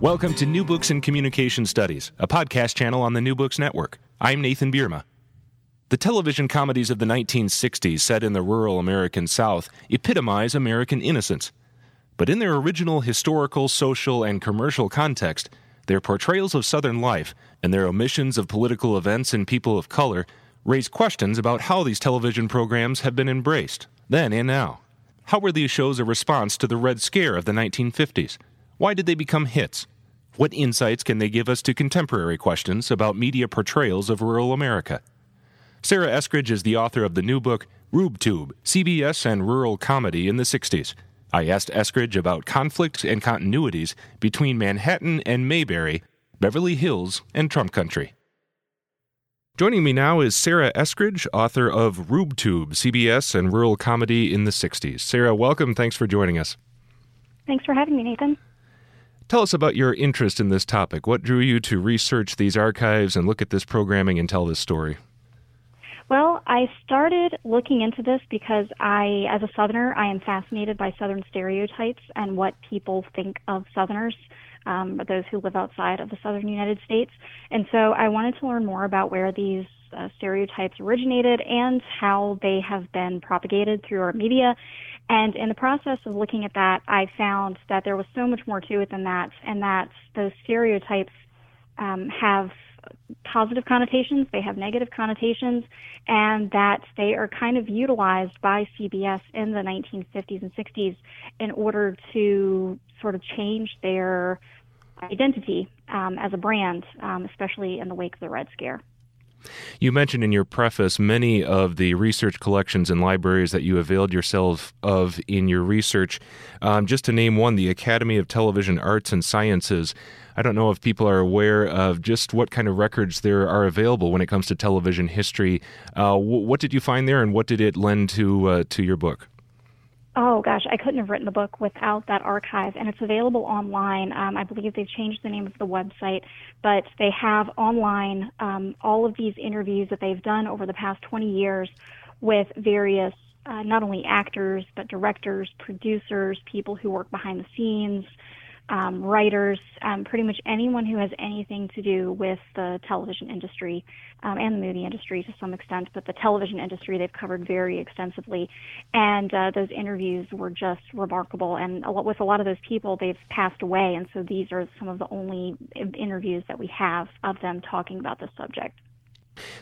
Welcome to New Books in Communication Studies, a podcast channel on the New Books Network. I'm Nathan Bierma. The television comedies of the 1960s, set in the rural American South, epitomize American innocence. But in their original historical, social, and commercial context, their portrayals of Southern life and their omissions of political events and people of color raise questions about how these television programs have been embraced, then and now. How were these shows a response to the Red Scare of the 1950s? Why did they become hits? What insights can they give us to contemporary questions about media portrayals of rural America? Sarah Eskridge is the author of the new book, RubeTube CBS and Rural Comedy in the 60s. I asked Eskridge about conflicts and continuities between Manhattan and Mayberry, Beverly Hills and Trump Country. Joining me now is Sarah Eskridge, author of RubeTube CBS and Rural Comedy in the 60s. Sarah, welcome. Thanks for joining us. Thanks for having me, Nathan. Tell us about your interest in this topic. What drew you to research these archives and look at this programming and tell this story? Well, I started looking into this because I, as a Southerner, I am fascinated by Southern stereotypes and what people think of Southerners, um, those who live outside of the Southern United States. And so I wanted to learn more about where these uh, stereotypes originated and how they have been propagated through our media and in the process of looking at that, I found that there was so much more to it than that, and that those stereotypes um, have positive connotations, they have negative connotations, and that they are kind of utilized by CBS in the 1950s and 60s in order to sort of change their identity um, as a brand, um, especially in the wake of the Red Scare. You mentioned in your preface many of the research collections and libraries that you availed yourself of in your research. Um, just to name one, the Academy of Television Arts and Sciences. I don't know if people are aware of just what kind of records there are available when it comes to television history. Uh, what did you find there, and what did it lend to uh, to your book? Oh gosh, I couldn't have written the book without that archive, and it's available online. Um, I believe they've changed the name of the website, but they have online um, all of these interviews that they've done over the past 20 years with various, uh, not only actors but directors, producers, people who work behind the scenes, um, writers, um, pretty much anyone who has anything to do with the television industry um, and the movie industry to some extent, but the television industry they've covered very extensively. And uh, those interviews were just remarkable. And a lot, with a lot of those people, they've passed away. And so these are some of the only interviews that we have of them talking about this subject.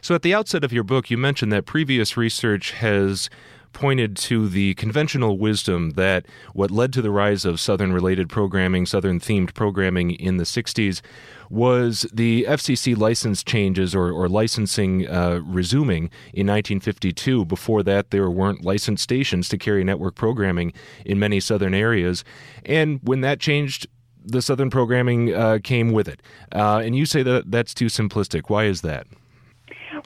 So, at the outset of your book, you mentioned that previous research has pointed to the conventional wisdom that what led to the rise of Southern related programming, Southern themed programming in the 60s, was the FCC license changes or, or licensing uh, resuming in 1952. Before that, there weren't licensed stations to carry network programming in many Southern areas. And when that changed, the Southern programming uh, came with it. Uh, and you say that that's too simplistic. Why is that?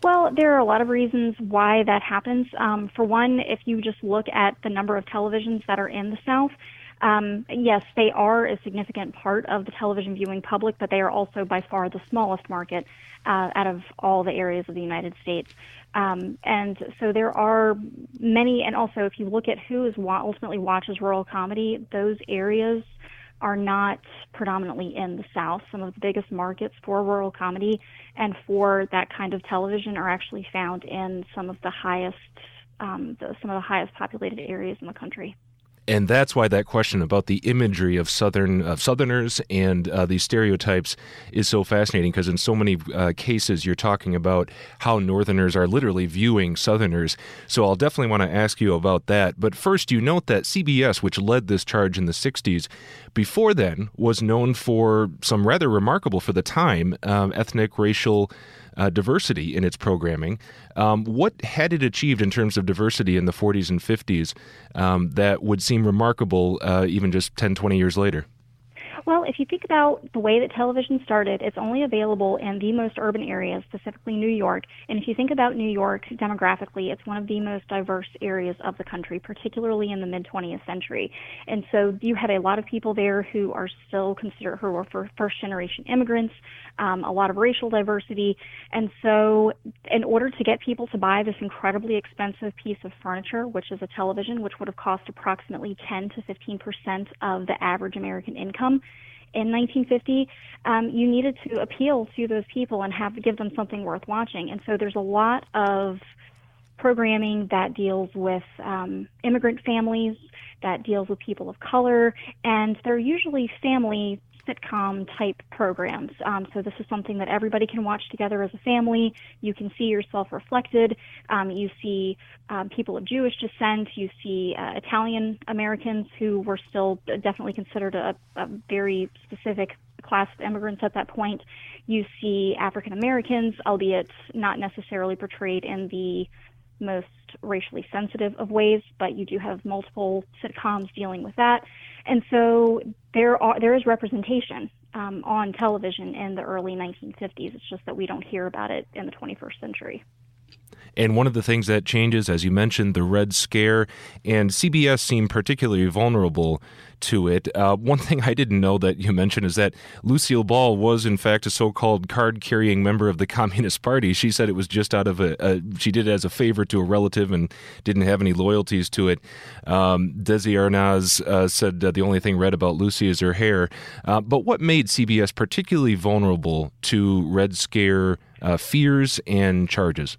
Well, there are a lot of reasons why that happens. Um, for one, if you just look at the number of televisions that are in the South, um, yes, they are a significant part of the television viewing public, but they are also by far the smallest market uh, out of all the areas of the United States. Um, and so there are many, and also if you look at who is ultimately watches rural comedy, those areas are not predominantly in the South. Some of the biggest markets for rural comedy and for that kind of television are actually found in some of the highest, um, the, some of the highest populated areas in the country and that's why that question about the imagery of southern of Southerners and uh, these stereotypes is so fascinating because in so many uh, cases you're talking about how Northerners are literally viewing Southerners. So I'll definitely want to ask you about that. But first, you note that CBS, which led this charge in the '60s, before then was known for some rather remarkable for the time um, ethnic, racial uh, diversity in its programming. Um, what had it achieved in terms of diversity in the 40s and 50s um, that would seem remarkable uh, even just 10, 20 years later? Well, if you think about the way that television started, it's only available in the most urban areas, specifically New York. And if you think about New York demographically, it's one of the most diverse areas of the country, particularly in the mid 20th century. And so you had a lot of people there who are still considered who are first generation immigrants, um, a lot of racial diversity. And so, in order to get people to buy this incredibly expensive piece of furniture, which is a television, which would have cost approximately 10 to 15 percent of the average American income, in 1950, um, you needed to appeal to those people and have give them something worth watching. And so there's a lot of programming that deals with um, immigrant families, that deals with people of color, and they're usually family sitcom type programs. Um, so this is something that everybody can watch together as a family. You can see yourself reflected. Um, you see um, people of Jewish descent. You see uh, Italian Americans who were still definitely considered a, a very specific class of immigrants at that point. You see African Americans, albeit not necessarily portrayed in the most racially sensitive of ways, but you do have multiple sitcoms dealing with that. And so there are there is representation um, on television in the early 1950s. It's just that we don't hear about it in the 21st century. And one of the things that changes, as you mentioned, the Red Scare, and CBS seemed particularly vulnerable to it. Uh, one thing I didn't know that you mentioned is that Lucille Ball was, in fact, a so called card carrying member of the Communist Party. She said it was just out of a, a, she did it as a favor to a relative and didn't have any loyalties to it. Um, Desi Arnaz uh, said uh, the only thing red about Lucy is her hair. Uh, but what made CBS particularly vulnerable to Red Scare uh, fears and charges?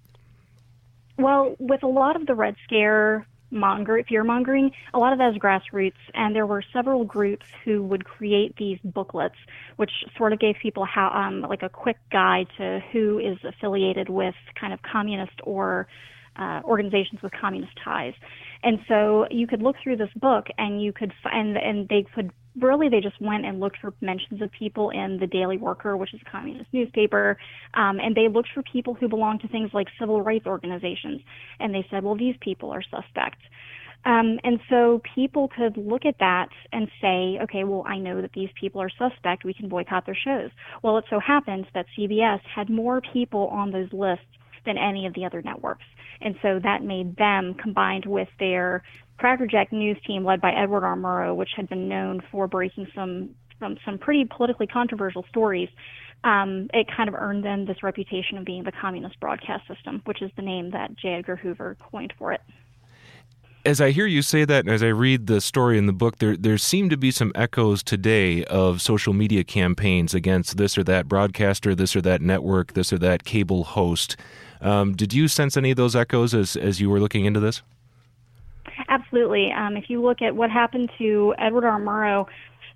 Well, with a lot of the Red Scare monger, fear mongering, a lot of that is grassroots, and there were several groups who would create these booklets, which sort of gave people how, um, like a quick guide to who is affiliated with kind of communist or uh, organizations with communist ties. And so you could look through this book, and you could, and and they could really they just went and looked for mentions of people in the Daily Worker, which is a communist newspaper, um, and they looked for people who belonged to things like civil rights organizations, and they said, well, these people are suspect. Um, and so people could look at that and say, okay, well, I know that these people are suspect. We can boycott their shows. Well, it so happens that CBS had more people on those lists than any of the other networks. And so that made them, combined with their Crackerjack news team led by Edward R. Murrow, which had been known for breaking some some, some pretty politically controversial stories, um, it kind of earned them this reputation of being the communist broadcast system, which is the name that J. Edgar Hoover coined for it. As I hear you say that, and as I read the story in the book, there there seem to be some echoes today of social media campaigns against this or that broadcaster, this or that network, this or that cable host. Um, did you sense any of those echoes as as you were looking into this? Absolutely. Um, if you look at what happened to Edward R. Murrow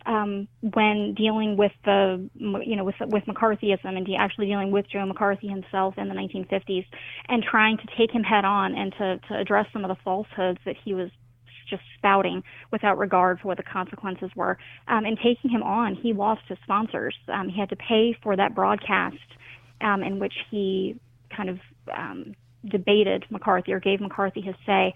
um, when dealing with the, you know, with with McCarthyism and de- actually dealing with Joe McCarthy himself in the 1950s, and trying to take him head on and to to address some of the falsehoods that he was just spouting without regard for what the consequences were. Um, and taking him on, he lost his sponsors. Um, he had to pay for that broadcast um, in which he kind of um, debated McCarthy or gave McCarthy his say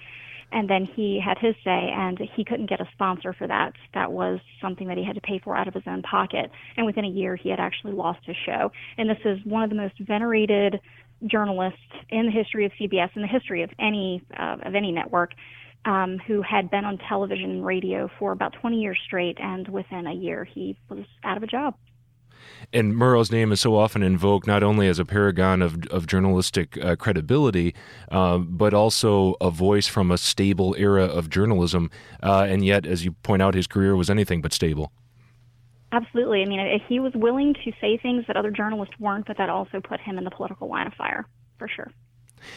and then he had his say and he couldn't get a sponsor for that. That was something that he had to pay for out of his own pocket. And within a year he had actually lost his show. And this is one of the most venerated journalists in the history of CBS in the history of any uh, of any network um, who had been on television and radio for about 20 years straight. And within a year he was out of a job and Murrow's name is so often invoked not only as a paragon of, of journalistic uh, credibility, uh, but also a voice from a stable era of journalism. Uh, and yet, as you point out, his career was anything but stable. Absolutely. I mean, he was willing to say things that other journalists weren't, but that also put him in the political line of fire, for sure.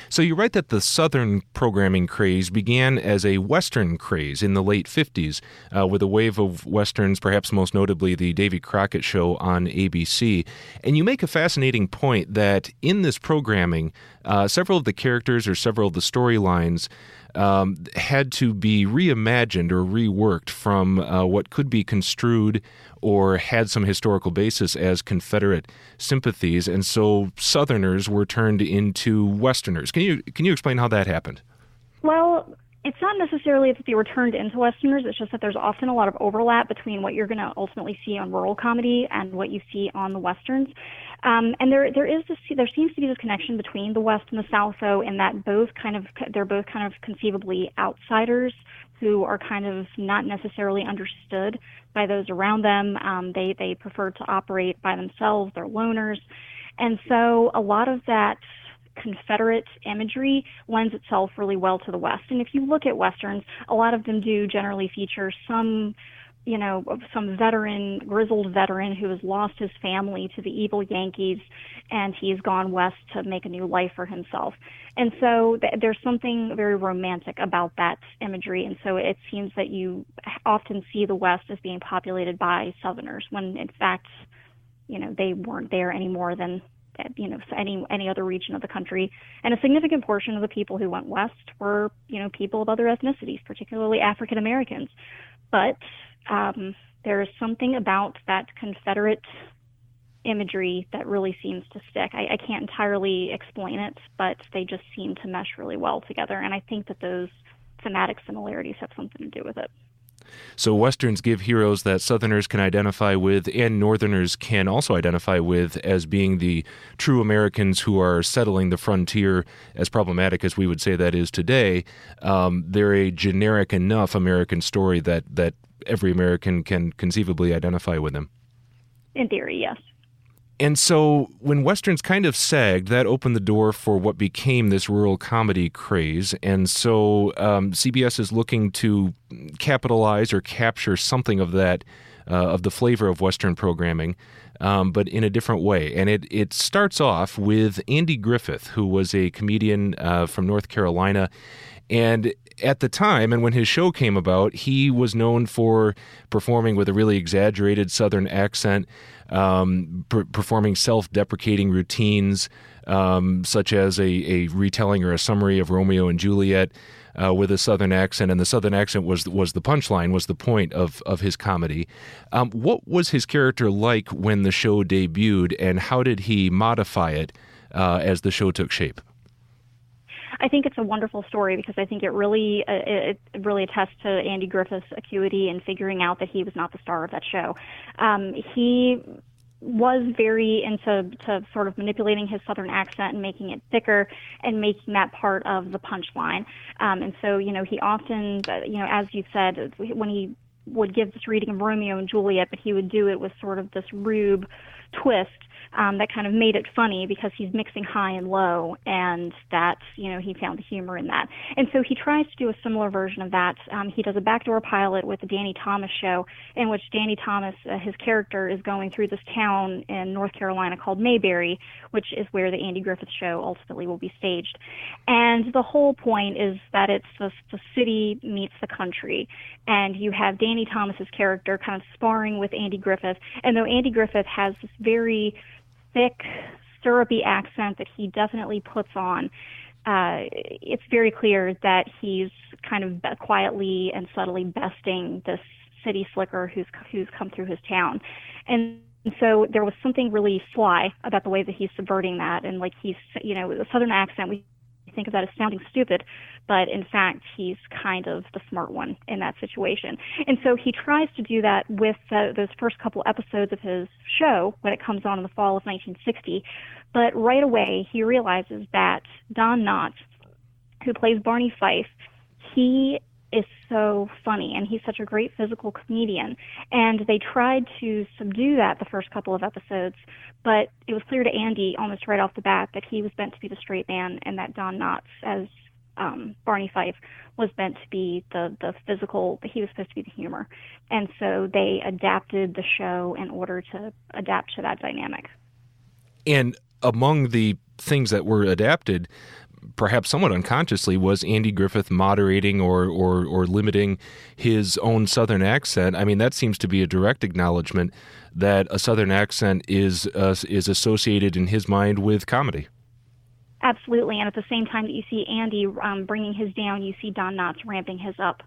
So you write that the Southern programming craze began as a Western craze in the late 50s, uh, with a wave of Westerns, perhaps most notably the Davy Crockett show on ABC. And you make a fascinating point that in this programming, uh, several of the characters or several of the storylines um, had to be reimagined or reworked from uh, what could be construed or had some historical basis as Confederate sympathies, and so Southerners were turned into Westerners. Can you can you explain how that happened? Well, it's not necessarily that they were turned into Westerners. It's just that there's often a lot of overlap between what you're going to ultimately see on rural comedy and what you see on the westerns. Um, and there there is this there seems to be this connection between the West and the South, though, in that both kind of they're both kind of conceivably outsiders who are kind of not necessarily understood by those around them. Um, they they prefer to operate by themselves. They're loners, and so a lot of that Confederate imagery lends itself really well to the West. And if you look at westerns, a lot of them do generally feature some you know, some veteran, grizzled veteran who has lost his family to the evil Yankees and he's gone west to make a new life for himself. And so th- there's something very romantic about that imagery. And so it seems that you often see the West as being populated by Southerners when in fact, you know, they weren't there any more than eh, you know any any other region of the country and a significant portion of the people who went west were you know people of other ethnicities particularly african americans but um, there is something about that Confederate imagery that really seems to stick. I, I can't entirely explain it, but they just seem to mesh really well together. And I think that those thematic similarities have something to do with it. So, Westerns give heroes that Southerners can identify with and Northerners can also identify with as being the true Americans who are settling the frontier, as problematic as we would say that is today. Um, they're a generic enough American story that, that every American can conceivably identify with them. In theory, yes. And so when westerns kind of sagged, that opened the door for what became this rural comedy craze. And so um, CBS is looking to capitalize or capture something of that, uh, of the flavor of western programming, um, but in a different way. And it it starts off with Andy Griffith, who was a comedian uh, from North Carolina, and at the time and when his show came about, he was known for performing with a really exaggerated Southern accent, um, per- performing self deprecating routines, um, such as a, a, retelling or a summary of Romeo and Juliet. Uh, with a southern accent, and the southern accent was was the punchline, was the point of of his comedy. Um, what was his character like when the show debuted, and how did he modify it uh, as the show took shape? I think it's a wonderful story because I think it really uh, it really attests to Andy Griffith's acuity in figuring out that he was not the star of that show. Um, he was very into to sort of manipulating his southern accent and making it thicker and making that part of the punchline. Um, and so, you know, he often, uh, you know, as you said, when he would give this reading of Romeo and Juliet, but he would do it with sort of this rube twist um, that kind of made it funny because he's mixing high and low, and that you know he found the humor in that. And so he tries to do a similar version of that. Um, he does a backdoor pilot with the Danny Thomas show, in which Danny Thomas, uh, his character, is going through this town in North Carolina called Mayberry, which is where the Andy Griffith show ultimately will be staged. And the whole point is that it's the, the city meets the country, and you have Danny Thomas's character kind of sparring with Andy Griffith. And though Andy Griffith has this very thick, syrupy accent that he definitely puts on, uh, it's very clear that he's kind of quietly and subtly besting this city slicker who's who's come through his town, and so there was something really sly about the way that he's subverting that, and like he's you know the southern accent we think of that as sounding stupid, but in fact, he's kind of the smart one in that situation. And so he tries to do that with uh, those first couple episodes of his show when it comes on in the fall of 1960. But right away, he realizes that Don Knotts, who plays Barney Fife, he is so funny and he's such a great physical comedian. And they tried to subdue that the first couple of episodes, but it was clear to Andy almost right off the bat that he was meant to be the straight man and that Don Knotts, as um, Barney Fife, was meant to be the, the physical, he was supposed to be the humor. And so they adapted the show in order to adapt to that dynamic. And among the things that were adapted, perhaps somewhat unconsciously, was Andy Griffith moderating or, or, or limiting his own Southern accent. I mean, that seems to be a direct acknowledgement that a Southern accent is uh, is associated in his mind with comedy. Absolutely, and at the same time that you see Andy um, bringing his down, you see Don Knotts ramping his up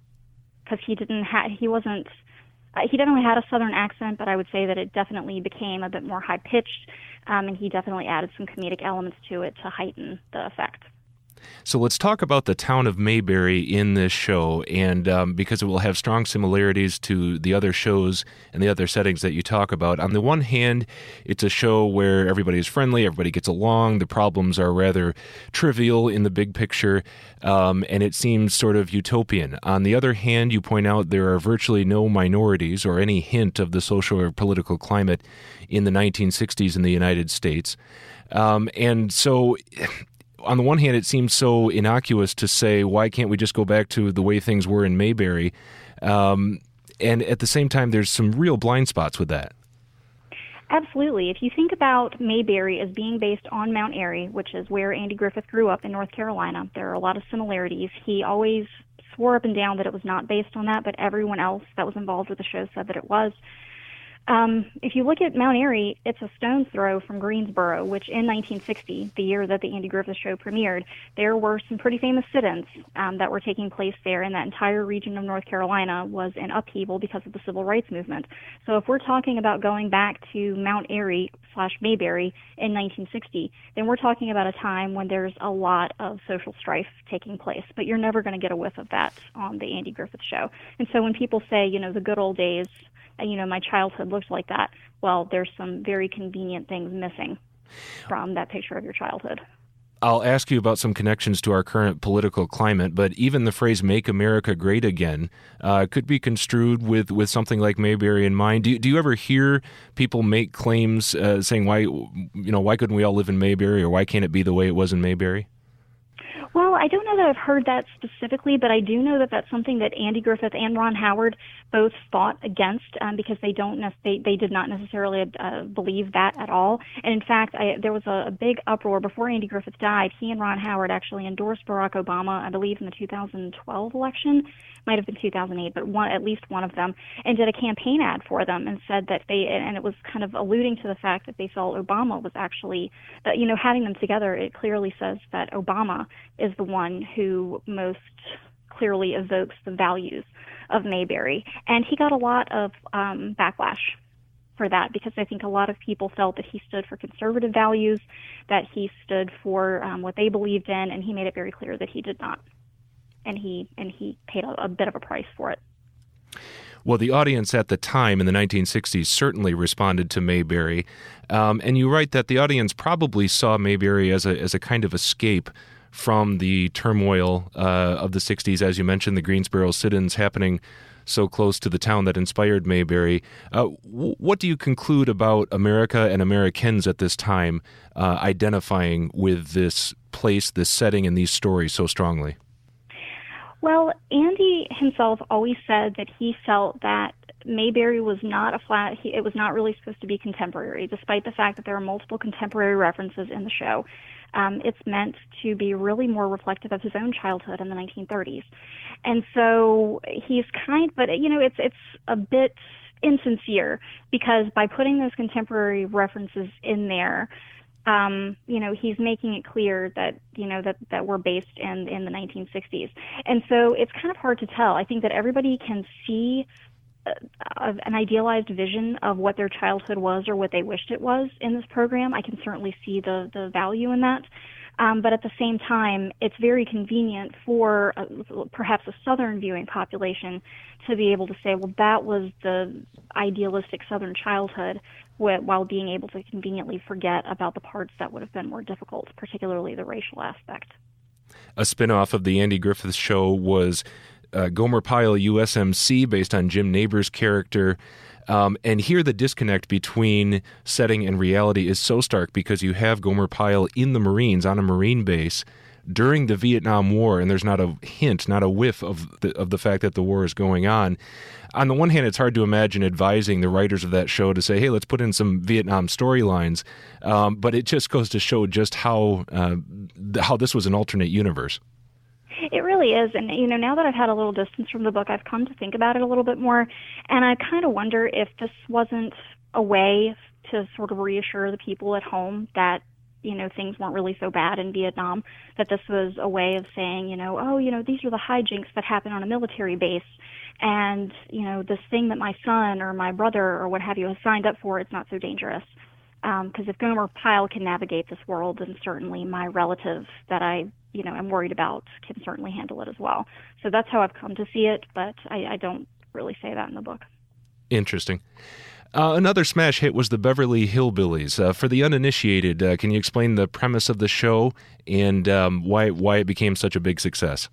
because he didn't he wasn't uh, he definitely had a southern accent, but I would say that it definitely became a bit more high pitched, um, and he definitely added some comedic elements to it to heighten the effect. So let's talk about the town of Mayberry in this show, and um, because it will have strong similarities to the other shows and the other settings that you talk about. On the one hand, it's a show where everybody is friendly, everybody gets along, the problems are rather trivial in the big picture, um, and it seems sort of utopian. On the other hand, you point out there are virtually no minorities or any hint of the social or political climate in the 1960s in the United States. Um, and so on the one hand, it seems so innocuous to say, why can't we just go back to the way things were in Mayberry? Um, and at the same time, there's some real blind spots with that. Absolutely. If you think about Mayberry as being based on Mount Airy, which is where Andy Griffith grew up in North Carolina, there are a lot of similarities. He always swore up and down that it was not based on that, but everyone else that was involved with the show said that it was. Um, if you look at Mount Airy, it's a stone's throw from Greensboro, which in 1960, the year that the Andy Griffith Show premiered, there were some pretty famous sit-ins um, that were taking place there, and that entire region of North Carolina was in upheaval because of the civil rights movement. So if we're talking about going back to Mount Airy slash Mayberry in 1960, then we're talking about a time when there's a lot of social strife taking place. But you're never going to get a whiff of that on the Andy Griffith Show. And so when people say, you know, the good old days you know, my childhood looked like that. Well, there's some very convenient things missing from that picture of your childhood. I'll ask you about some connections to our current political climate, but even the phrase "Make America Great Again" uh, could be construed with, with something like Mayberry in mind. Do, do you ever hear people make claims uh, saying why you know why couldn't we all live in Mayberry or why can't it be the way it was in Mayberry? Well, I don't know that I've heard that specifically, but I do know that that's something that Andy Griffith and Ron Howard both fought against um, because they don't ne- they, they did not necessarily uh, believe that at all. And in fact, I, there was a, a big uproar before Andy Griffith died. He and Ron Howard actually endorsed Barack Obama, I believe, in the 2012 election might have been 2008, but one at least one of them, and did a campaign ad for them and said that they and it was kind of alluding to the fact that they felt Obama was actually, uh, you know, having them together. It clearly says that Obama is the one who most clearly evokes the values of Mayberry, and he got a lot of um, backlash for that because I think a lot of people felt that he stood for conservative values, that he stood for um, what they believed in, and he made it very clear that he did not. And he and he paid a, a bit of a price for it. Well, the audience at the time in the 1960s certainly responded to Mayberry, um, and you write that the audience probably saw Mayberry as a as a kind of escape from the turmoil uh, of the 60s, as you mentioned, the Greensboro sit-ins happening so close to the town that inspired Mayberry. Uh, w- what do you conclude about America and Americans at this time uh, identifying with this place, this setting, and these stories so strongly? Well, Andy himself always said that he felt that Mayberry was not a flat, he, it was not really supposed to be contemporary, despite the fact that there are multiple contemporary references in the show. Um, it's meant to be really more reflective of his own childhood in the 1930s. And so he's kind, but you know, it's, it's a bit insincere because by putting those contemporary references in there, um, you know, he's making it clear that you know that that we're based in in the 1960s, and so it's kind of hard to tell. I think that everybody can see an idealized vision of what their childhood was or what they wished it was in this program. I can certainly see the the value in that. Um, but at the same time, it's very convenient for uh, perhaps a Southern viewing population to be able to say, well, that was the idealistic Southern childhood, while being able to conveniently forget about the parts that would have been more difficult, particularly the racial aspect. A spinoff of the Andy Griffith Show was uh, Gomer Pyle USMC, based on Jim Nabors' character. Um, and here, the disconnect between setting and reality is so stark because you have Gomer Pyle in the Marines on a Marine base during the Vietnam War, and there's not a hint, not a whiff of the, of the fact that the war is going on. On the one hand, it's hard to imagine advising the writers of that show to say, "Hey, let's put in some Vietnam storylines," um, but it just goes to show just how uh, how this was an alternate universe. It really is. And, you know, now that I've had a little distance from the book, I've come to think about it a little bit more. And I kind of wonder if this wasn't a way to sort of reassure the people at home that you know things weren't really so bad in Vietnam. That this was a way of saying, you know, oh, you know, these are the hijinks that happen on a military base, and you know, this thing that my son or my brother or what have you has signed up for, it's not so dangerous. Because um, if Gomer Pyle can navigate this world, then certainly my relative that I, you know, am worried about can certainly handle it as well. So that's how I've come to see it, but I, I don't really say that in the book. Interesting. Uh, another smash hit was the Beverly Hillbillies. Uh, for the uninitiated, uh, can you explain the premise of the show and um, why why it became such a big success?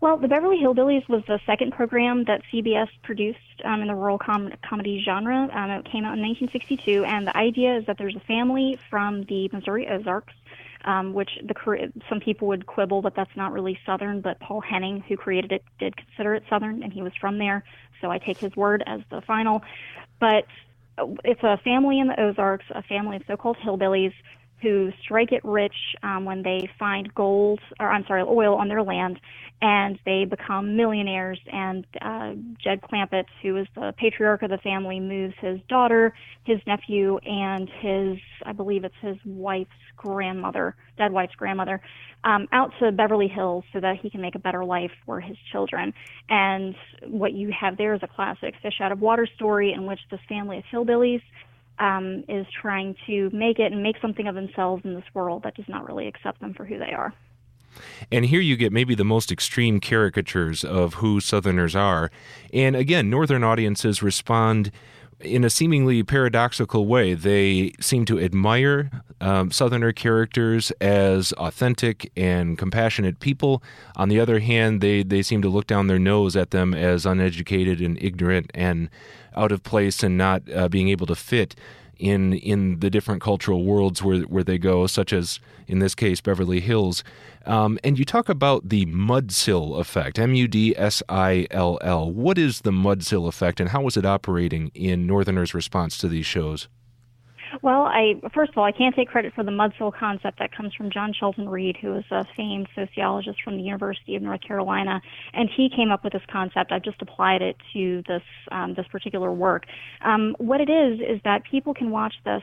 Well, the Beverly Hillbillies was the second program that CBS produced um, in the rural com- comedy genre. Um, it came out in 1962, and the idea is that there's a family from the Missouri Ozarks um, which the some people would quibble that that's not really Southern, but Paul Henning, who created it, did consider it Southern, and he was from there, so I take his word as the final. But it's a family in the Ozarks, a family of so-called hillbillies who strike it rich um, when they find gold, or I'm sorry, oil on their land, and they become millionaires. And uh, Jed Clampett, who is the patriarch of the family, moves his daughter, his nephew, and his, I believe it's his wife's grandmother, dead wife's grandmother, um, out to Beverly Hills so that he can make a better life for his children. And what you have there is a classic fish out of water story in which this family of hillbillies um, is trying to make it and make something of themselves in this world that does not really accept them for who they are. And here you get maybe the most extreme caricatures of who Southerners are. And again, Northern audiences respond in a seemingly paradoxical way. They seem to admire um, Southerner characters as authentic and compassionate people. On the other hand, they, they seem to look down their nose at them as uneducated and ignorant and out of place and not uh, being able to fit in in the different cultural worlds where where they go, such as in this case Beverly Hills. Um, and you talk about the mudsill effect, M U D S I L L. What is the mudsill effect, and how is it operating in Northerners' response to these shows? Well, I first of all, I can't take credit for the mudsill concept that comes from John Shelton Reed, who is a famed sociologist from the University of North Carolina, and he came up with this concept. I've just applied it to this um, this particular work. Um, what it is is that people can watch this,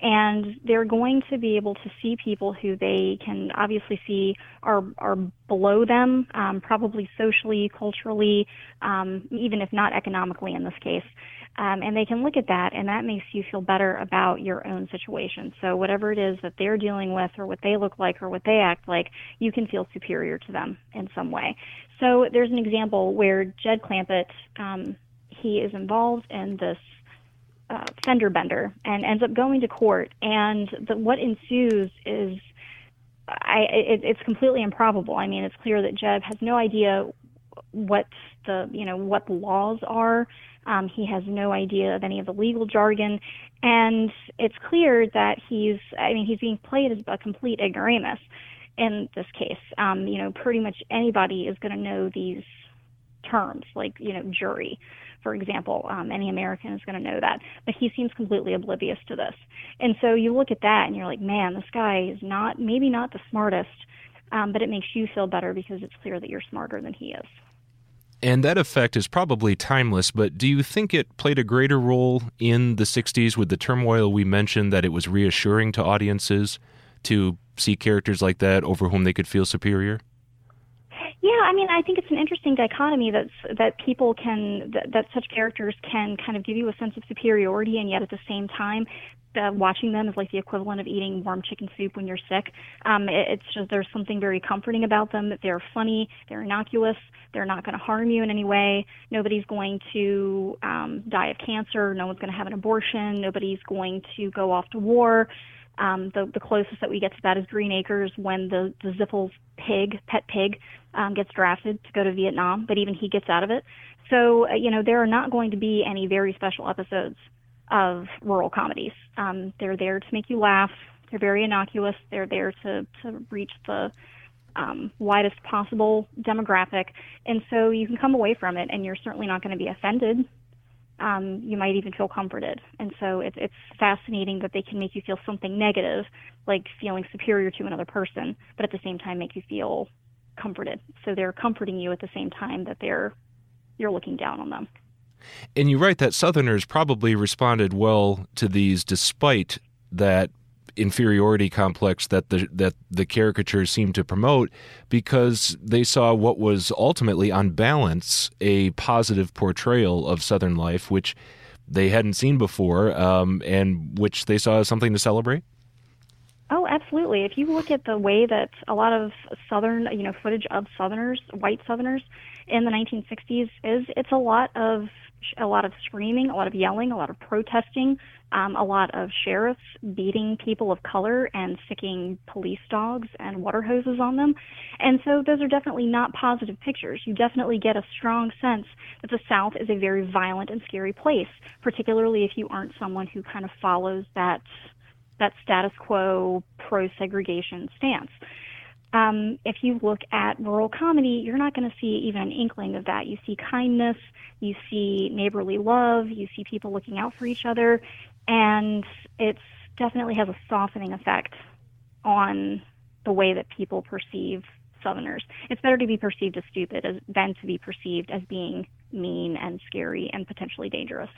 and they're going to be able to see people who they can obviously see are are below them, um, probably socially, culturally, um, even if not economically in this case. Um, and they can look at that, and that makes you feel better about your own situation. So, whatever it is that they're dealing with, or what they look like, or what they act like, you can feel superior to them in some way. So, there's an example where Jed Clampett, um, he is involved in this uh, fender bender and ends up going to court, and the, what ensues is I, it, it's completely improbable. I mean, it's clear that Jed has no idea what the you know what the laws are um, he has no idea of any of the legal jargon, and it's clear that he's, I mean, he's being played as a complete ignoramus in this case. Um, you know, pretty much anybody is going to know these terms, like, you know, jury, for example. Um, any American is going to know that. But he seems completely oblivious to this. And so you look at that and you're like, man, this guy is not, maybe not the smartest, um, but it makes you feel better because it's clear that you're smarter than he is. And that effect is probably timeless, but do you think it played a greater role in the 60s with the turmoil we mentioned that it was reassuring to audiences to see characters like that over whom they could feel superior? Yeah, I mean, I think it's an interesting dichotomy that's that people can that, that such characters can kind of give you a sense of superiority, and yet at the same time, uh, watching them is like the equivalent of eating warm chicken soup when you're sick. Um, it, it's just there's something very comforting about them. That they're funny, they're innocuous, they're not going to harm you in any way. Nobody's going to um, die of cancer. No one's going to have an abortion. Nobody's going to go off to war. Um, the, the closest that we get to that is Green Acres when the, the Ziffel's pig, pet pig, um, gets drafted to go to Vietnam, but even he gets out of it. So, uh, you know, there are not going to be any very special episodes of rural comedies. Um, they're there to make you laugh. They're very innocuous. They're there to, to reach the um, widest possible demographic. And so you can come away from it and you're certainly not going to be offended. Um, you might even feel comforted. And so it's, it's fascinating that they can make you feel something negative, like feeling superior to another person, but at the same time make you feel comforted. So they're comforting you at the same time that they're you're looking down on them. And you write that Southerners probably responded well to these despite that inferiority complex that the that the caricatures seemed to promote because they saw what was ultimately on balance a positive portrayal of southern life which they hadn't seen before um, and which they saw as something to celebrate Oh, absolutely. If you look at the way that a lot of southern, you know, footage of southerners, white southerners in the 1960s is it's a lot of a lot of screaming, a lot of yelling, a lot of protesting, um, a lot of sheriffs beating people of color and sticking police dogs and water hoses on them. And so those are definitely not positive pictures. You definitely get a strong sense that the South is a very violent and scary place, particularly if you aren't someone who kind of follows that that status quo pro segregation stance. Um, if you look at rural comedy, you're not going to see even an inkling of that. You see kindness, you see neighborly love, you see people looking out for each other, and it definitely has a softening effect on the way that people perceive Southerners. It's better to be perceived as stupid as, than to be perceived as being mean and scary and potentially dangerous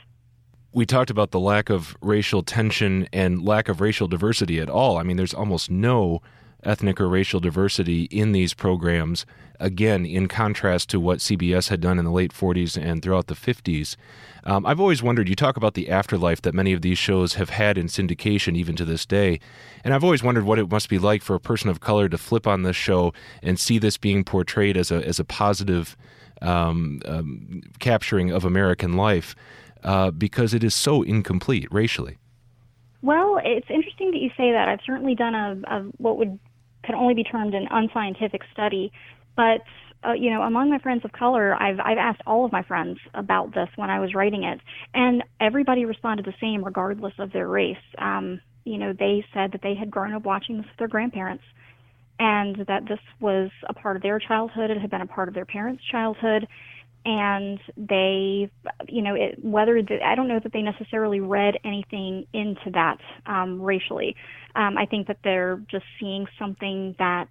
we talked about the lack of racial tension and lack of racial diversity at all. I mean, there's almost no ethnic or racial diversity in these programs. Again, in contrast to what CBS had done in the late 40s and throughout the 50s. Um, I've always wondered, you talk about the afterlife that many of these shows have had in syndication even to this day. And I've always wondered what it must be like for a person of color to flip on this show and see this being portrayed as a, as a positive um, um, capturing of American life uh, because it is so incomplete racially. Well, it's interesting that you say that. I've certainly done a, a what would can only be termed an unscientific study, but uh, you know, among my friends of color, I've I've asked all of my friends about this when I was writing it, and everybody responded the same, regardless of their race. Um, you know, they said that they had grown up watching this with their grandparents, and that this was a part of their childhood. It had been a part of their parents' childhood, and they, you know, it, whether the, I don't know that they necessarily read anything into that um, racially. Um, I think that they're just seeing something that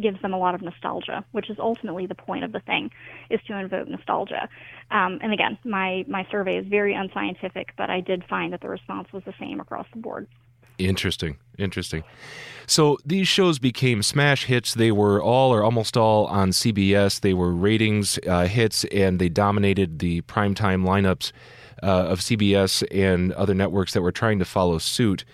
gives them a lot of nostalgia, which is ultimately the point of the thing, is to invoke nostalgia. Um, and again, my my survey is very unscientific, but I did find that the response was the same across the board. Interesting. Interesting. So these shows became smash hits. They were all or almost all on CBS. They were ratings uh, hits and they dominated the primetime lineups uh, of CBS and other networks that were trying to follow suit.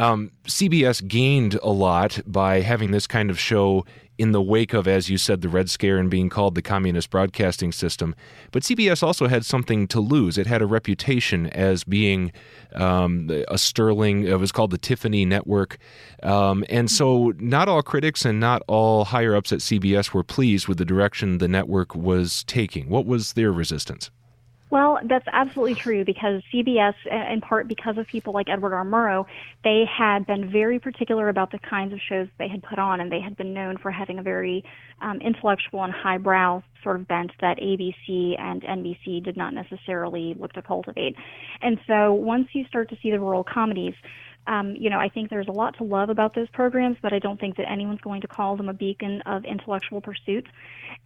Um, CBS gained a lot by having this kind of show in the wake of, as you said, the Red Scare and being called the communist broadcasting system. But CBS also had something to lose. It had a reputation as being um, a sterling, it was called the Tiffany Network. Um, and so not all critics and not all higher ups at CBS were pleased with the direction the network was taking. What was their resistance? Well, that's absolutely true because CBS, in part because of people like Edward R. Murrow, they had been very particular about the kinds of shows they had put on, and they had been known for having a very um, intellectual and highbrow sort of bent that ABC and NBC did not necessarily look to cultivate. And so once you start to see the rural comedies, um, you know, I think there's a lot to love about those programs, but I don't think that anyone's going to call them a beacon of intellectual pursuit.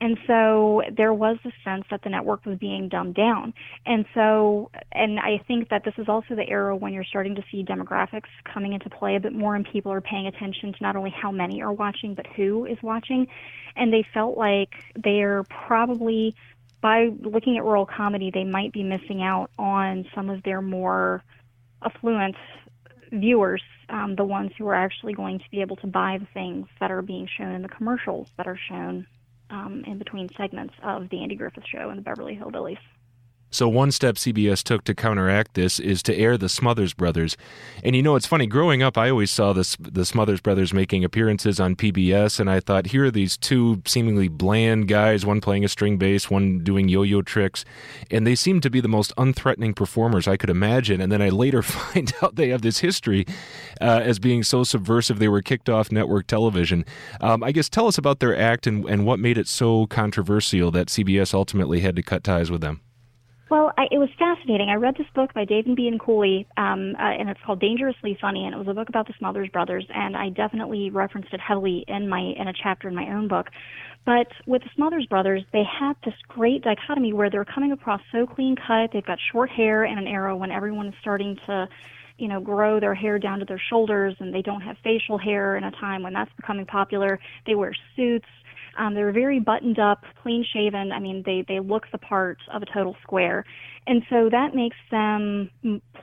And so there was a sense that the network was being dumbed down. And so, and I think that this is also the era when you're starting to see demographics coming into play a bit more and people are paying attention to not only how many are watching, but who is watching. And they felt like they're probably, by looking at rural comedy, they might be missing out on some of their more affluent viewers, um, the ones who are actually going to be able to buy the things that are being shown in the commercials that are shown um, in between segments of the Andy Griffith Show and the Beverly Hillbillies. So one step CBS took to counteract this is to air the Smothers Brothers. And you know, it's funny. Growing up, I always saw the the Smothers Brothers making appearances on PBS, and I thought, here are these two seemingly bland guys, one playing a string bass, one doing yo-yo tricks, and they seem to be the most unthreatening performers I could imagine. And then I later find out they have this history uh, as being so subversive they were kicked off network television. Um, I guess tell us about their act and, and what made it so controversial that CBS ultimately had to cut ties with them. Well, I, it was fascinating. I read this book by David Bianculli, um, uh, and it's called Dangerously Funny, and it was a book about the Smothers Brothers, and I definitely referenced it heavily in my in a chapter in my own book. But with the Smothers Brothers, they had this great dichotomy where they're coming across so clean cut. They've got short hair and an arrow when everyone is starting to you know, grow their hair down to their shoulders and they don't have facial hair in a time when that's becoming popular. They wear suits. Um, they're very buttoned up, clean shaven. I mean, they, they look the part of a total square. And so that makes them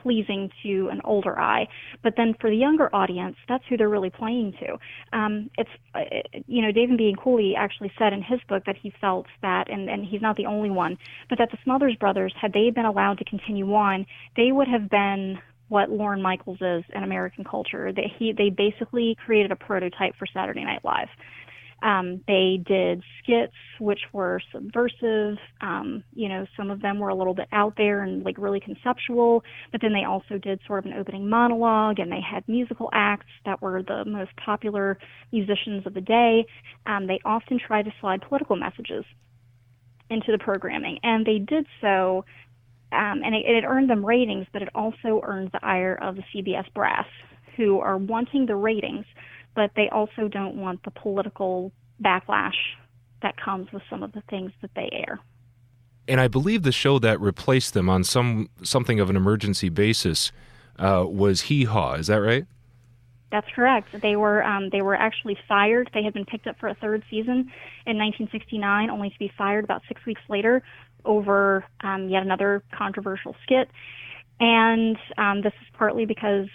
pleasing to an older eye. But then for the younger audience, that's who they're really playing to. Um, it's, uh, you know, David Bianculli actually said in his book that he felt that, and, and he's not the only one, but that the Smothers Brothers, had they been allowed to continue on, they would have been what Lorne Michaels is in American culture. They, he, they basically created a prototype for Saturday Night Live. Um, they did skits which were subversive. Um, you know, some of them were a little bit out there and like really conceptual, but then they also did sort of an opening monologue and they had musical acts that were the most popular musicians of the day. Um, they often tried to slide political messages into the programming, and they did so. Um, and it, it earned them ratings, but it also earned the ire of the CBS brass, who are wanting the ratings but they also don't want the political backlash that comes with some of the things that they air. And I believe the show that replaced them on some something of an emergency basis uh, was Hee Haw. Is that right? That's correct. They were um, they were actually fired. They had been picked up for a third season in 1969, only to be fired about six weeks later over um, yet another controversial skit. And um, this is partly because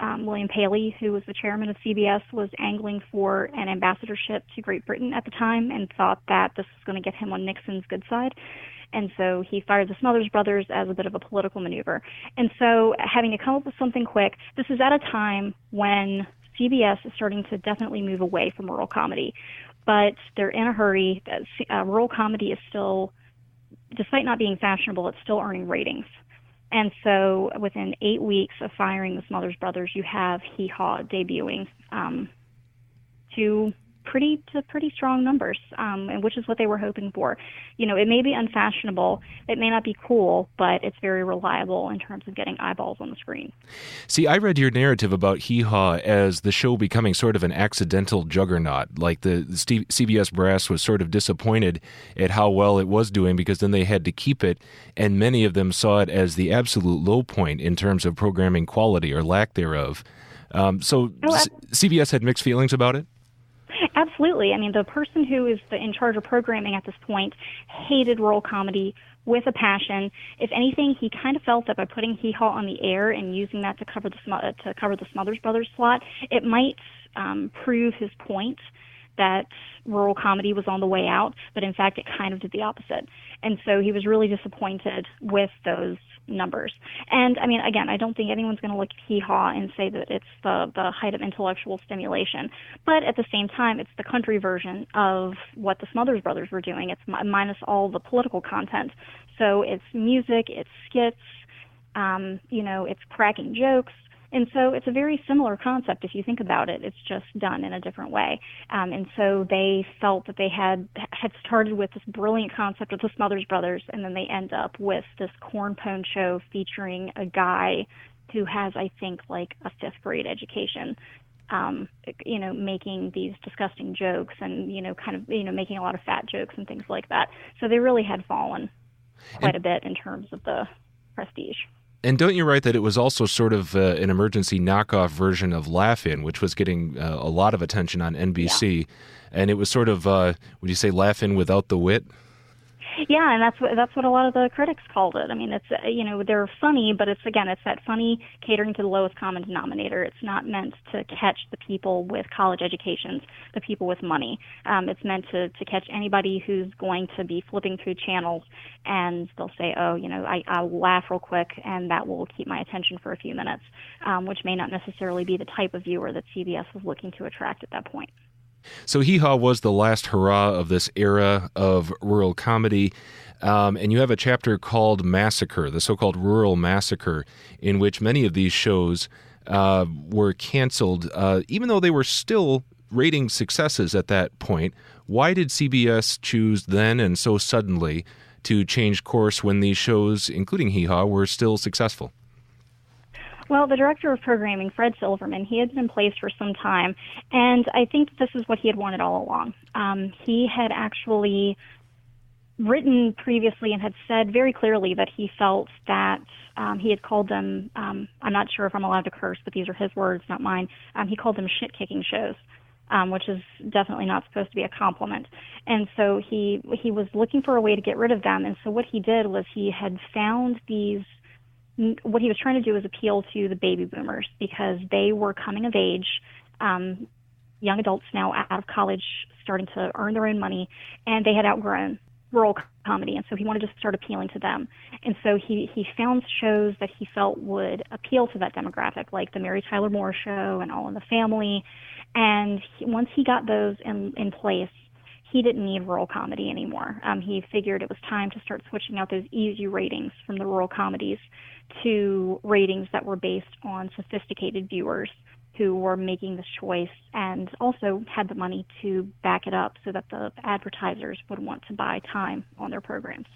um, William Paley, who was the chairman of CBS, was angling for an ambassadorship to Great Britain at the time and thought that this was going to get him on Nixon's good side. And so he fired the Smothers Brothers as a bit of a political maneuver. And so, having to come up with something quick, this is at a time when CBS is starting to definitely move away from rural comedy. But they're in a hurry. Uh, rural comedy is still, despite not being fashionable, it's still earning ratings. And so within eight weeks of firing the Smothers Brothers, you have Hee Haw debuting um, to pretty to pretty strong numbers, um, and which is what they were hoping for. You know, it may be unfashionable, it may not be cool, but it's very reliable in terms of getting eyeballs on the screen. See, I read your narrative about Hee Haw as the show becoming sort of an accidental juggernaut. Like the, the CBS brass was sort of disappointed at how well it was doing because then they had to keep it, and many of them saw it as the absolute low point in terms of programming quality or lack thereof. Um, so oh, C- CBS had mixed feelings about it. Absolutely. I mean, the person who is the, in charge of programming at this point hated rural comedy with a passion. If anything, he kind of felt that by putting Hee Haw on the air and using that to cover the to cover the Smothers Brothers slot, it might um, prove his point that rural comedy was on the way out, but in fact, it kind of did the opposite. And so he was really disappointed with those numbers. And I mean, again, I don't think anyone's going to look at Hee Haw and say that it's the the height of intellectual stimulation. But at the same time, it's the country version of what the Smothers Brothers were doing. It's minus all the political content. So it's music, it's skits, um, you know, it's cracking jokes. And so it's a very similar concept if you think about it. It's just done in a different way. Um, and so they felt that they had had started with this brilliant concept of the Smothers Brothers, and then they end up with this corn pone show featuring a guy who has, I think, like a fifth grade education. Um, you know, making these disgusting jokes and you know, kind of you know, making a lot of fat jokes and things like that. So they really had fallen quite and, a bit in terms of the prestige. And don't you write that it was also sort of uh, an emergency knockoff version of Laugh-In, which was getting uh, a lot of attention on NBC, yeah. and it was sort of, uh, would you say, Laugh-In without the wit? Yeah, and that's what that's what a lot of the critics called it. I mean, it's you know they're funny, but it's again it's that funny catering to the lowest common denominator. It's not meant to catch the people with college educations, the people with money. Um, it's meant to to catch anybody who's going to be flipping through channels and they'll say, oh, you know, I, I'll laugh real quick and that will keep my attention for a few minutes, um, which may not necessarily be the type of viewer that CBS was looking to attract at that point. So Hee Haw was the last hurrah of this era of rural comedy. Um, and you have a chapter called Massacre, the so called Rural Massacre, in which many of these shows uh, were canceled, uh, even though they were still rating successes at that point. Why did CBS choose then and so suddenly to change course when these shows, including Hee Haw, were still successful? Well, the director of programming, Fred Silverman, he had been in place for some time, and I think this is what he had wanted all along. Um, he had actually written previously and had said very clearly that he felt that um, he had called them. Um, I'm not sure if I'm allowed to curse, but these are his words, not mine. Um, he called them shit kicking shows. Um, which is definitely not supposed to be a compliment. And so he he was looking for a way to get rid of them. And so what he did was he had found these. What he was trying to do was appeal to the baby boomers because they were coming of age, um, young adults now out of college, starting to earn their own money, and they had outgrown rural comedy, and so he wanted to start appealing to them. And so he he found shows that he felt would appeal to that demographic, like the Mary Tyler Moore Show and All in the Family. And he, once he got those in in place, he didn't need rural comedy anymore. Um, he figured it was time to start switching out those easy ratings from the rural comedies to ratings that were based on sophisticated viewers who were making this choice and also had the money to back it up so that the advertisers would want to buy time on their programs.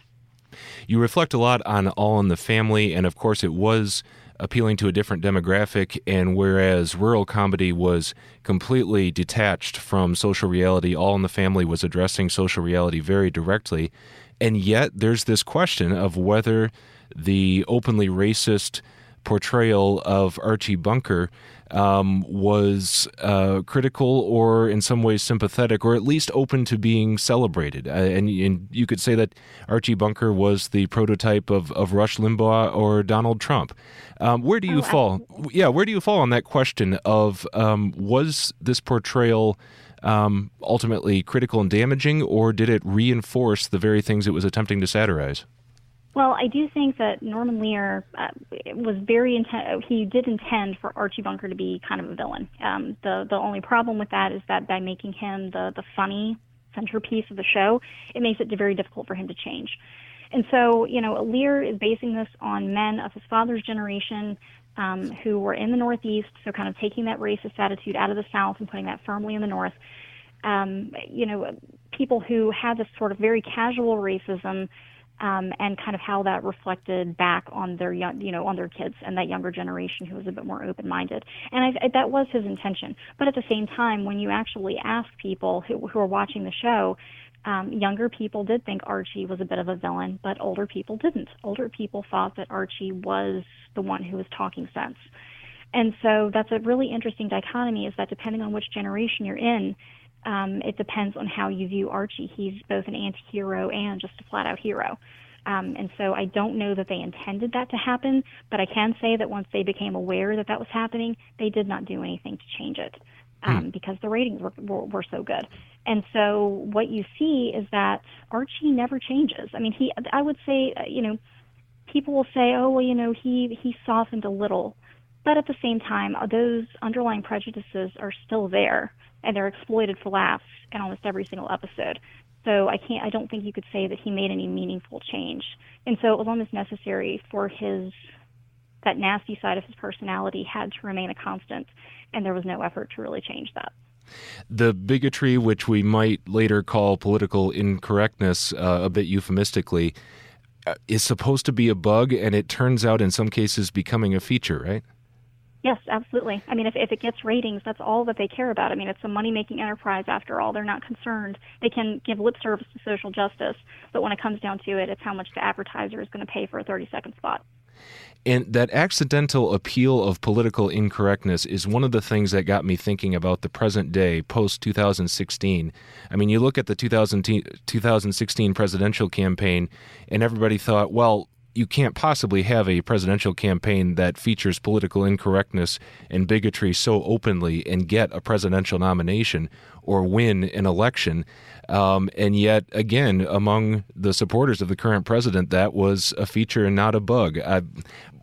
You reflect a lot on All in the Family, and of course, it was appealing to a different demographic. And whereas rural comedy was completely detached from social reality, All in the Family was addressing social reality very directly. And yet, there's this question of whether the openly racist portrayal of Archie Bunker um, was uh, critical or in some ways sympathetic or at least open to being celebrated. Uh, and, and, you could say that Archie Bunker was the prototype of, of Rush Limbaugh or Donald Trump. Um, where do you oh, fall? Yeah, where do you fall on that question of um, was this portrayal um, ultimately critical and damaging, or did it reinforce the very things it was attempting to satirize? Well, I do think that Norman Lear uh, was very intent. He did intend for Archie Bunker to be kind of a villain. Um, the the only problem with that is that by making him the the funny centerpiece of the show, it makes it very difficult for him to change. And so, you know, Lear is basing this on men of his father's generation um, who were in the Northeast, so kind of taking that racist attitude out of the South and putting that firmly in the North. Um, you know, people who had this sort of very casual racism um, and kind of how that reflected back on their young, you know, on their kids and that younger generation who was a bit more open-minded. And I, I, that was his intention. But at the same time, when you actually ask people who, who are watching the show, um, younger people did think Archie was a bit of a villain, but older people didn't. Older people thought that Archie was the one who was talking sense. And so that's a really interesting dichotomy is that depending on which generation you're in, um, it depends on how you view Archie. He's both an anti-hero and just a flat-out hero. Um, and so I don't know that they intended that to happen, but I can say that once they became aware that that was happening, they did not do anything to change it um, hmm. because the ratings were, were, were so good. And so what you see is that Archie never changes. I mean, he, I would say, uh, you know, people will say, oh, well, you know, he, he softened a little. But at the same time, those underlying prejudices are still there and they're exploited for laughs in almost every single episode. So I can't I don't think you could say that he made any meaningful change. And so it was almost necessary for his that nasty side of his personality had to remain a constant and there was no effort to really change that. The bigotry, which we might later call political incorrectness, uh, a bit euphemistically, uh, is supposed to be a bug, and it turns out in some cases becoming a feature, right? Yes, absolutely. I mean, if, if it gets ratings, that's all that they care about. I mean, it's a money making enterprise after all. They're not concerned. They can give lip service to social justice, but when it comes down to it, it's how much the advertiser is going to pay for a 30 second spot. And that accidental appeal of political incorrectness is one of the things that got me thinking about the present day, post 2016. I mean, you look at the 2016 presidential campaign, and everybody thought, well, you can't possibly have a presidential campaign that features political incorrectness and bigotry so openly and get a presidential nomination or win an election. Um, and yet, again, among the supporters of the current president, that was a feature and not a bug. I,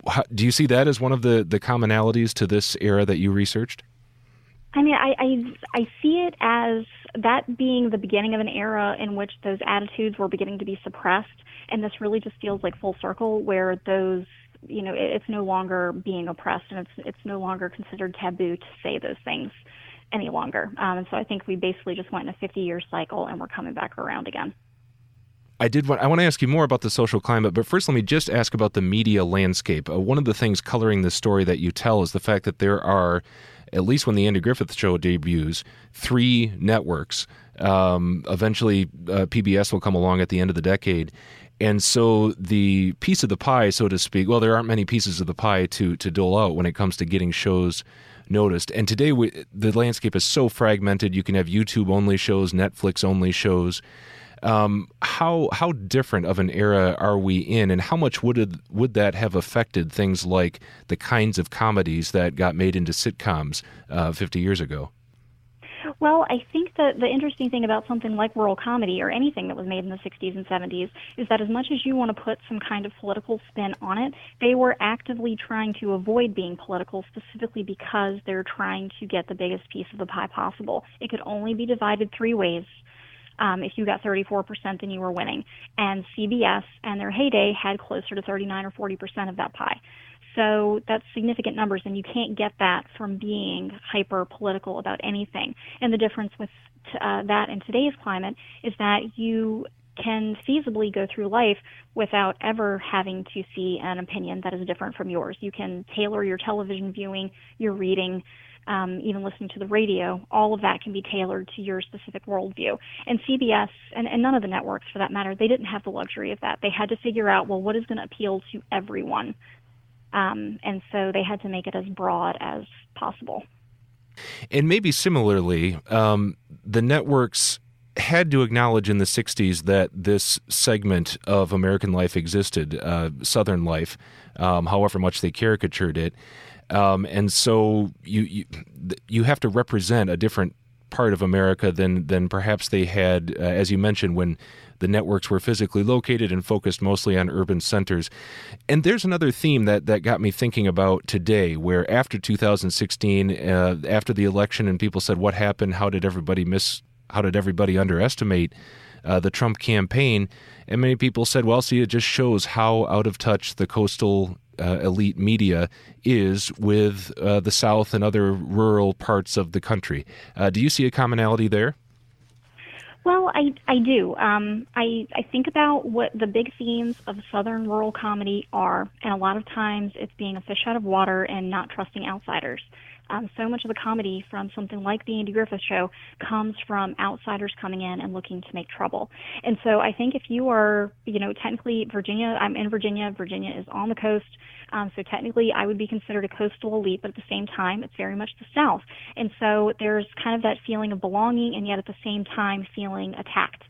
how, do you see that as one of the, the commonalities to this era that you researched? I mean, I, I I see it as that being the beginning of an era in which those attitudes were beginning to be suppressed and this really just feels like full circle where those you know it's no longer being oppressed and it's it's no longer considered taboo to say those things any longer um, and so i think we basically just went in a 50 year cycle and we're coming back around again I did want I want to ask you more about the social climate, but first let me just ask about the media landscape. Uh, one of the things coloring the story that you tell is the fact that there are at least when the Andy Griffith Show debuts, three networks. Um, eventually, uh, PBS will come along at the end of the decade. And so the piece of the pie, so to speak, well, there aren't many pieces of the pie to, to dole out when it comes to getting shows noticed. And today, we, the landscape is so fragmented. You can have YouTube only shows, Netflix only shows. Um, how how different of an era are we in, and how much would it, would that have affected things like the kinds of comedies that got made into sitcoms uh, 50 years ago? Well, I think that the interesting thing about something like rural comedy or anything that was made in the 60s and 70s is that as much as you want to put some kind of political spin on it, they were actively trying to avoid being political specifically because they're trying to get the biggest piece of the pie possible. It could only be divided three ways. Um, if you got 34%, then you were winning. And CBS and their heyday had closer to 39 or 40% of that pie. So that's significant numbers, and you can't get that from being hyper political about anything. And the difference with uh, that in today's climate is that you can feasibly go through life without ever having to see an opinion that is different from yours. You can tailor your television viewing, your reading, um, even listening to the radio, all of that can be tailored to your specific worldview. And CBS, and, and none of the networks for that matter, they didn't have the luxury of that. They had to figure out, well, what is going to appeal to everyone? Um, and so they had to make it as broad as possible. And maybe similarly, um, the networks had to acknowledge in the 60s that this segment of American life existed, uh, Southern life, um, however much they caricatured it. Um, and so you, you you have to represent a different part of America than than perhaps they had, uh, as you mentioned, when the networks were physically located and focused mostly on urban centers. And there's another theme that, that got me thinking about today, where after 2016, uh, after the election, and people said, "What happened? How did everybody miss? How did everybody underestimate?" Uh, the Trump campaign, and many people said, "Well, see, it just shows how out of touch the coastal uh, elite media is with uh, the South and other rural parts of the country." Uh, do you see a commonality there? Well, I, I do. Um, I, I think about what the big themes of Southern rural comedy are, and a lot of times it's being a fish out of water and not trusting outsiders. Um, so much of the comedy from something like the Andy Griffith Show comes from outsiders coming in and looking to make trouble. And so I think if you are, you know, technically Virginia, I'm in Virginia. Virginia is on the coast. Um, so technically, I would be considered a coastal elite, but at the same time, it's very much the South. And so there's kind of that feeling of belonging, and yet at the same time, feeling attacked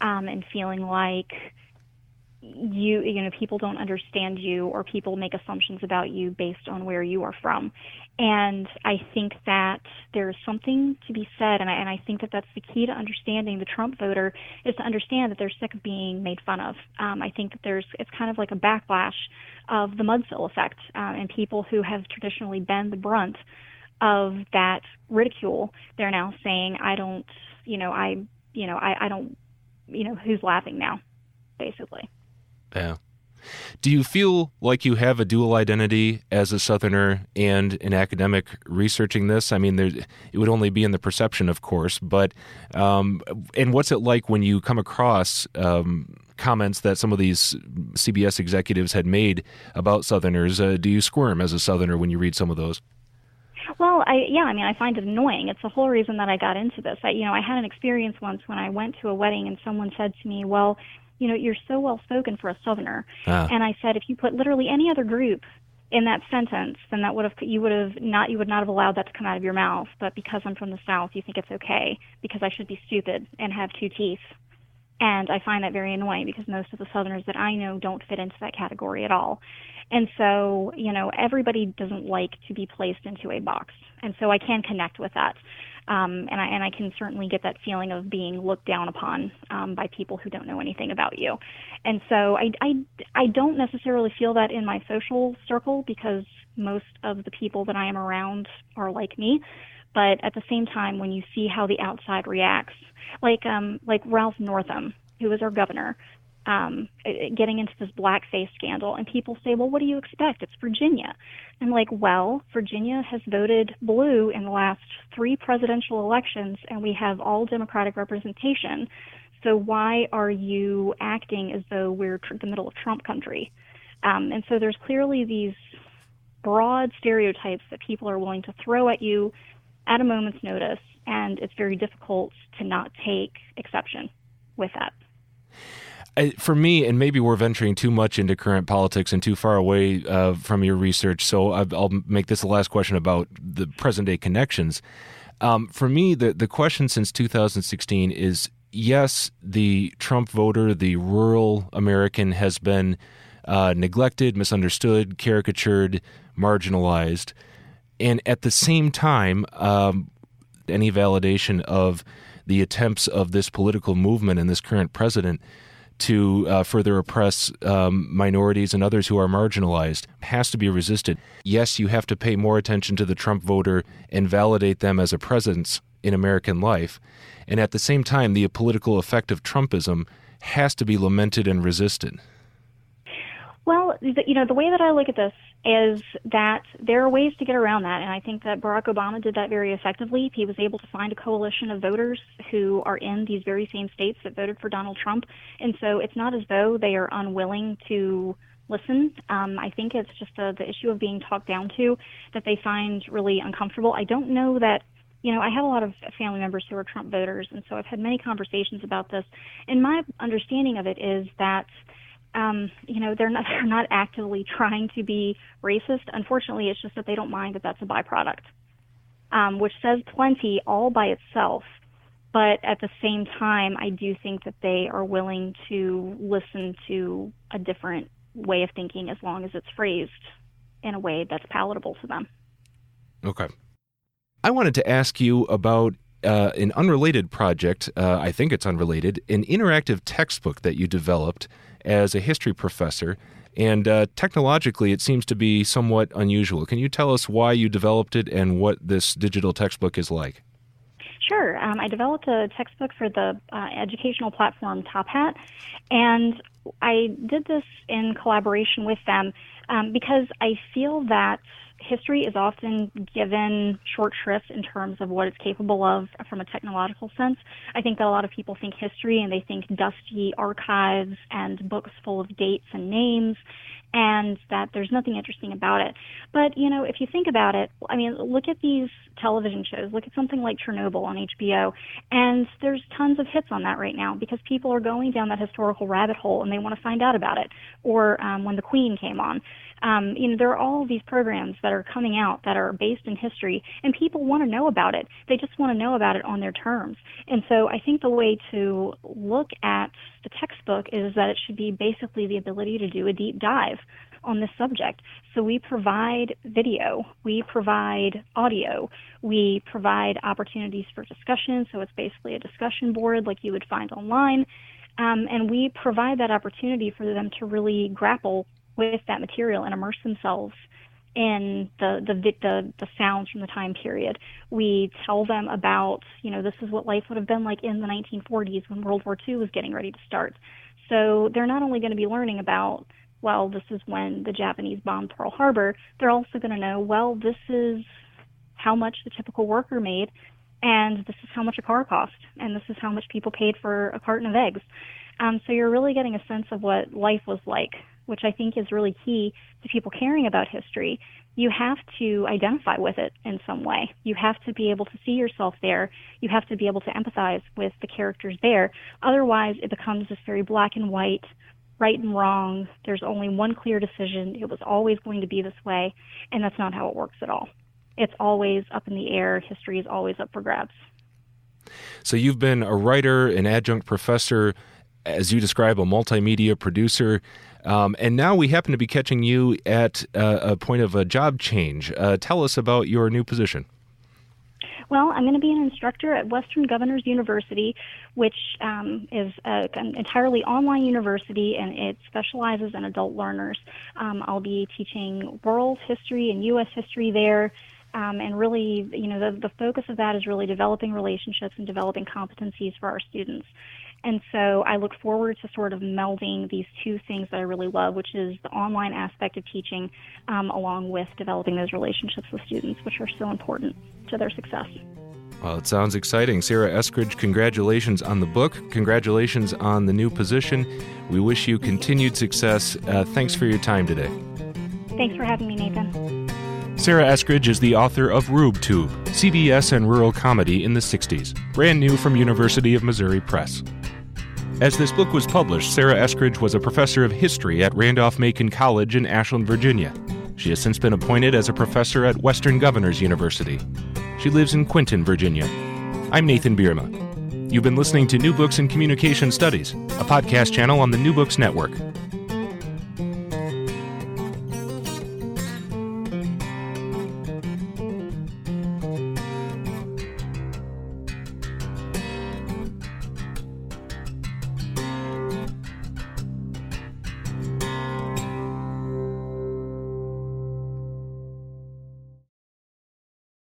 um, and feeling like you you know people don't understand you or people make assumptions about you based on where you are from. And i think that there's something to be said and i and i think that that's the key to understanding the trump voter is to understand that they're sick of being made fun of. Um, i think that there's it's kind of like a backlash of the mudsill effect uh, and people who have traditionally been the brunt of that ridicule they're now saying i don't you know i you know i i don't you know who's laughing now basically yeah. Do you feel like you have a dual identity as a Southerner and an academic researching this? I mean, there, it would only be in the perception, of course, but um, and what's it like when you come across um, comments that some of these CBS executives had made about Southerners? Uh, do you squirm as a Southerner when you read some of those? Well, I yeah, I mean, I find it annoying. It's the whole reason that I got into this. I, you know, I had an experience once when I went to a wedding and someone said to me, "Well, you know, you're so well spoken for a Southerner. Ah. And I said, if you put literally any other group in that sentence, then that would have you would have not you would not have allowed that to come out of your mouth. But because I'm from the South, you think it's okay because I should be stupid and have two teeth. And I find that very annoying because most of the Southerners that I know don't fit into that category at all. And so, you know, everybody doesn't like to be placed into a box. And so I can connect with that. Um, and I and I can certainly get that feeling of being looked down upon um, by people who don't know anything about you. And so I, I I don't necessarily feel that in my social circle because most of the people that I am around are like me. But at the same time, when you see how the outside reacts, like um, like Ralph Northam, who was our governor, um, getting into this blackface scandal, and people say, "Well, what do you expect? It's Virginia." I'm like, "Well, Virginia has voted blue in the last three presidential elections, and we have all Democratic representation. So why are you acting as though we're tr- the middle of Trump country?" Um, and so there's clearly these broad stereotypes that people are willing to throw at you at a moment's notice, and it's very difficult to not take exception with that. For me, and maybe we're venturing too much into current politics and too far away uh, from your research, so I'll make this the last question about the present day connections. Um, for me, the, the question since 2016 is yes, the Trump voter, the rural American, has been uh, neglected, misunderstood, caricatured, marginalized. And at the same time, um, any validation of the attempts of this political movement and this current president to uh, further oppress um, minorities and others who are marginalized has to be resisted. Yes, you have to pay more attention to the Trump voter and validate them as a presence in American life. And at the same time, the political effect of Trumpism has to be lamented and resisted. Well, the, you know, the way that I look at this is that there are ways to get around that. And I think that Barack Obama did that very effectively. He was able to find a coalition of voters who are in these very same states that voted for Donald Trump. And so it's not as though they are unwilling to listen. Um, I think it's just a, the issue of being talked down to that they find really uncomfortable. I don't know that you know, I have a lot of family members who are Trump voters, and so I've had many conversations about this. And my understanding of it is that um, you know, they're not they're not actively trying to be racist. Unfortunately, it's just that they don't mind that that's a byproduct, um, which says plenty all by itself. But at the same time, I do think that they are willing to listen to a different way of thinking as long as it's phrased in a way that's palatable to them. Okay. I wanted to ask you about uh, an unrelated project. Uh, I think it's unrelated, an interactive textbook that you developed as a history professor. And uh, technologically, it seems to be somewhat unusual. Can you tell us why you developed it and what this digital textbook is like? Sure. Um, I developed a textbook for the uh, educational platform Top Hat, and I did this in collaboration with them um, because I feel that history is often given short shrift in terms of what it's capable of from a technological sense. I think that a lot of people think history and they think dusty archives and books full of dates and names and that there's nothing interesting about it. But, you know, if you think about it, I mean, look at these television shows. Look at something like Chernobyl on HBO. And there's tons of hits on that right now because people are going down that historical rabbit hole and they want to find out about it. Or um, when The Queen came on. Um, you know, there are all these programs that are coming out that are based in history, and people want to know about it. They just want to know about it on their terms. And so I think the way to look at the textbook is that it should be basically the ability to do a deep dive on this subject. So we provide video, we provide audio, we provide opportunities for discussion. So it's basically a discussion board like you would find online. Um, and we provide that opportunity for them to really grapple with that material and immerse themselves in the, the the the sounds from the time period. We tell them about, you know, this is what life would have been like in the 1940s when World War II was getting ready to start. So they're not only going to be learning about, well, this is when the Japanese bombed Pearl Harbor. They're also going to know, well, this is how much the typical worker made, and this is how much a car cost, and this is how much people paid for a carton of eggs. Um, so you're really getting a sense of what life was like which I think is really key to people caring about history, you have to identify with it in some way. You have to be able to see yourself there. You have to be able to empathize with the characters there. Otherwise, it becomes this very black and white, right and wrong. There's only one clear decision. It was always going to be this way, and that's not how it works at all. It's always up in the air. History is always up for grabs. So you've been a writer, an adjunct professor, as you describe, a multimedia producer. Um, and now we happen to be catching you at uh, a point of a job change. Uh, tell us about your new position. Well, I'm going to be an instructor at Western Governors University, which um, is a, an entirely online university and it specializes in adult learners. Um, I'll be teaching world history and U.S. history there. Um, and really, you know, the, the focus of that is really developing relationships and developing competencies for our students. And so I look forward to sort of melding these two things that I really love, which is the online aspect of teaching, um, along with developing those relationships with students, which are so important to their success. Well, it sounds exciting. Sarah Eskridge, congratulations on the book. Congratulations on the new position. We wish you continued success. Uh, thanks for your time today. Thanks for having me, Nathan. Sarah Eskridge is the author of RubeTube, CBS and rural comedy in the 60s, brand new from University of Missouri Press. As this book was published, Sarah Eskridge was a professor of history at Randolph Macon College in Ashland, Virginia. She has since been appointed as a professor at Western Governors University. She lives in Quinton, Virginia. I'm Nathan Bierma. You've been listening to New Books in Communication Studies, a podcast channel on the New Books Network.